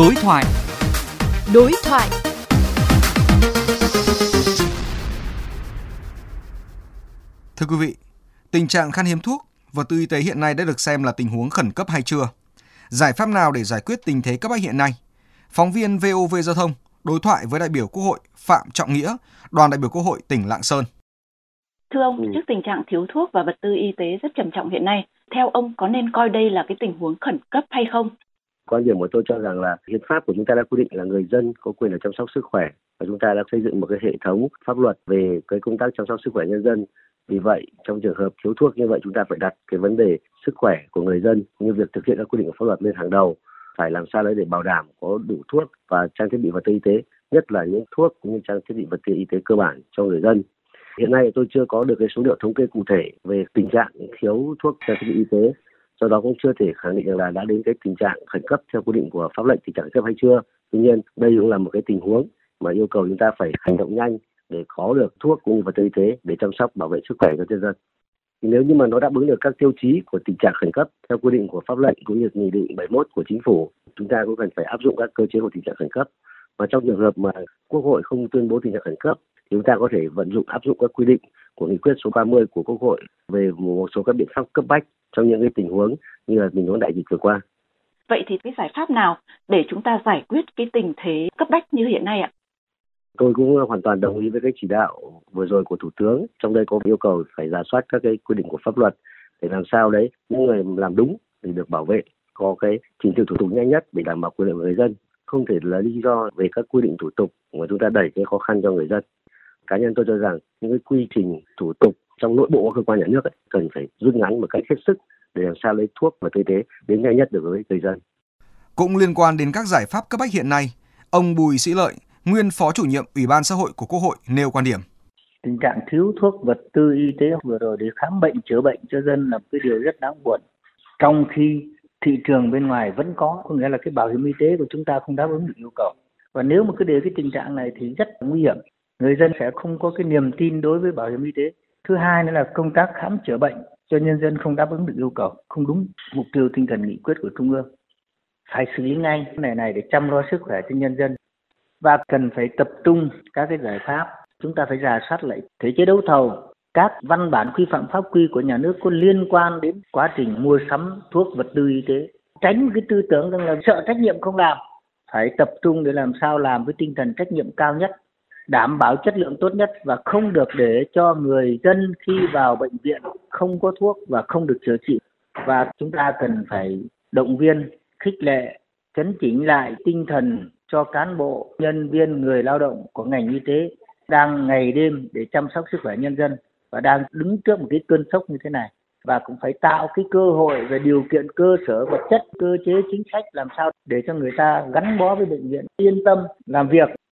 Đối thoại. Đối thoại. Thưa quý vị, tình trạng khan hiếm thuốc, vật tư y tế hiện nay đã được xem là tình huống khẩn cấp hay chưa? Giải pháp nào để giải quyết tình thế cấp bách hiện nay? Phóng viên VOV Giao thông đối thoại với đại biểu Quốc hội Phạm Trọng Nghĩa, đoàn đại biểu Quốc hội tỉnh Lạng Sơn. Thưa ông, trước tình trạng thiếu thuốc và vật tư y tế rất trầm trọng hiện nay, theo ông có nên coi đây là cái tình huống khẩn cấp hay không? Quan điểm của tôi cho rằng là hiến pháp của chúng ta đã quy định là người dân có quyền được chăm sóc sức khỏe và chúng ta đã xây dựng một cái hệ thống pháp luật về cái công tác chăm sóc sức khỏe nhân dân. Vì vậy, trong trường hợp thiếu thuốc như vậy, chúng ta phải đặt cái vấn đề sức khỏe của người dân như việc thực hiện các quy định của pháp luật lên hàng đầu. Phải làm sao đấy để bảo đảm có đủ thuốc và trang thiết bị vật tư y tế, nhất là những thuốc cũng như trang thiết bị vật tư y tế cơ bản cho người dân. Hiện nay tôi chưa có được cái số liệu thống kê cụ thể về tình trạng thiếu thuốc trang thiết bị y tế do đó cũng chưa thể khẳng định rằng là đã đến cái tình trạng khẩn cấp theo quy định của pháp lệnh, tình trạng khẩn cấp hay chưa. Tuy nhiên, đây cũng là một cái tình huống mà yêu cầu chúng ta phải hành động nhanh để có được thuốc cũng như vật tư y tế để chăm sóc, bảo vệ sức khỏe cho nhân dân. Nếu như mà nó đáp ứng được các tiêu chí của tình trạng khẩn cấp theo quy định của pháp lệnh cũng như nghị định 71 của chính phủ, chúng ta cũng cần phải áp dụng các cơ chế của tình trạng khẩn cấp và trong trường hợp mà quốc hội không tuyên bố tình trạng khẩn cấp thì chúng ta có thể vận dụng áp dụng các quy định của nghị quyết số 30 của quốc hội về một số các biện pháp cấp bách trong những cái tình huống như là tình huống đại dịch vừa qua. Vậy thì cái giải pháp nào để chúng ta giải quyết cái tình thế cấp bách như hiện nay ạ? Tôi cũng hoàn toàn đồng ý với cái chỉ đạo vừa rồi của Thủ tướng. Trong đây có yêu cầu phải giả soát các cái quy định của pháp luật để làm sao đấy những người làm đúng thì được bảo vệ, có cái trình tự thủ tục nhanh nhất để đảm bảo quyền lợi của người dân. Không thể là lý do về các quy định thủ tục mà chúng ta đẩy cái khó khăn cho người dân. Cá nhân tôi cho rằng những cái quy trình thủ tục trong nội bộ cơ quan nhà nước ấy, cần phải rút ngắn một cách hết sức để làm sao lấy thuốc và y tế đến nhanh nhất được với người dân. Cũng liên quan đến các giải pháp cấp bách hiện nay, ông Bùi Sĩ Lợi, nguyên phó chủ nhiệm Ủy ban xã hội của Quốc hội nêu quan điểm. Tình trạng thiếu thuốc vật tư y tế vừa rồi để khám bệnh chữa bệnh cho dân là một cái điều rất đáng buồn. Trong khi thị trường bên ngoài vẫn có, có nghĩa là cái bảo hiểm y tế của chúng ta không đáp ứng được yêu cầu. Và nếu mà cứ để cái tình trạng này thì rất nguy hiểm. Người dân sẽ không có cái niềm tin đối với bảo hiểm y tế thứ hai nữa là công tác khám chữa bệnh cho nhân dân không đáp ứng được yêu cầu không đúng mục tiêu tinh thần nghị quyết của trung ương phải xử lý ngay cái này này để chăm lo sức khỏe cho nhân dân và cần phải tập trung các cái giải pháp chúng ta phải rà soát lại thể chế đấu thầu các văn bản quy phạm pháp quy của nhà nước có liên quan đến quá trình mua sắm thuốc vật tư y tế. Tránh cái tư tưởng rằng là sợ trách nhiệm không làm. Phải tập trung để làm sao làm với tinh thần trách nhiệm cao nhất, đảm bảo chất lượng tốt nhất và không được để cho người dân khi vào bệnh viện không có thuốc và không được chữa trị. Và chúng ta cần phải động viên, khích lệ, chấn chỉnh lại tinh thần cho cán bộ, nhân viên, người lao động của ngành y tế đang ngày đêm để chăm sóc sức khỏe nhân dân và đang đứng trước một cái cơn sốc như thế này. Và cũng phải tạo cái cơ hội về điều kiện cơ sở vật chất, cơ chế chính sách làm sao để cho người ta gắn bó với bệnh viện, yên tâm làm việc.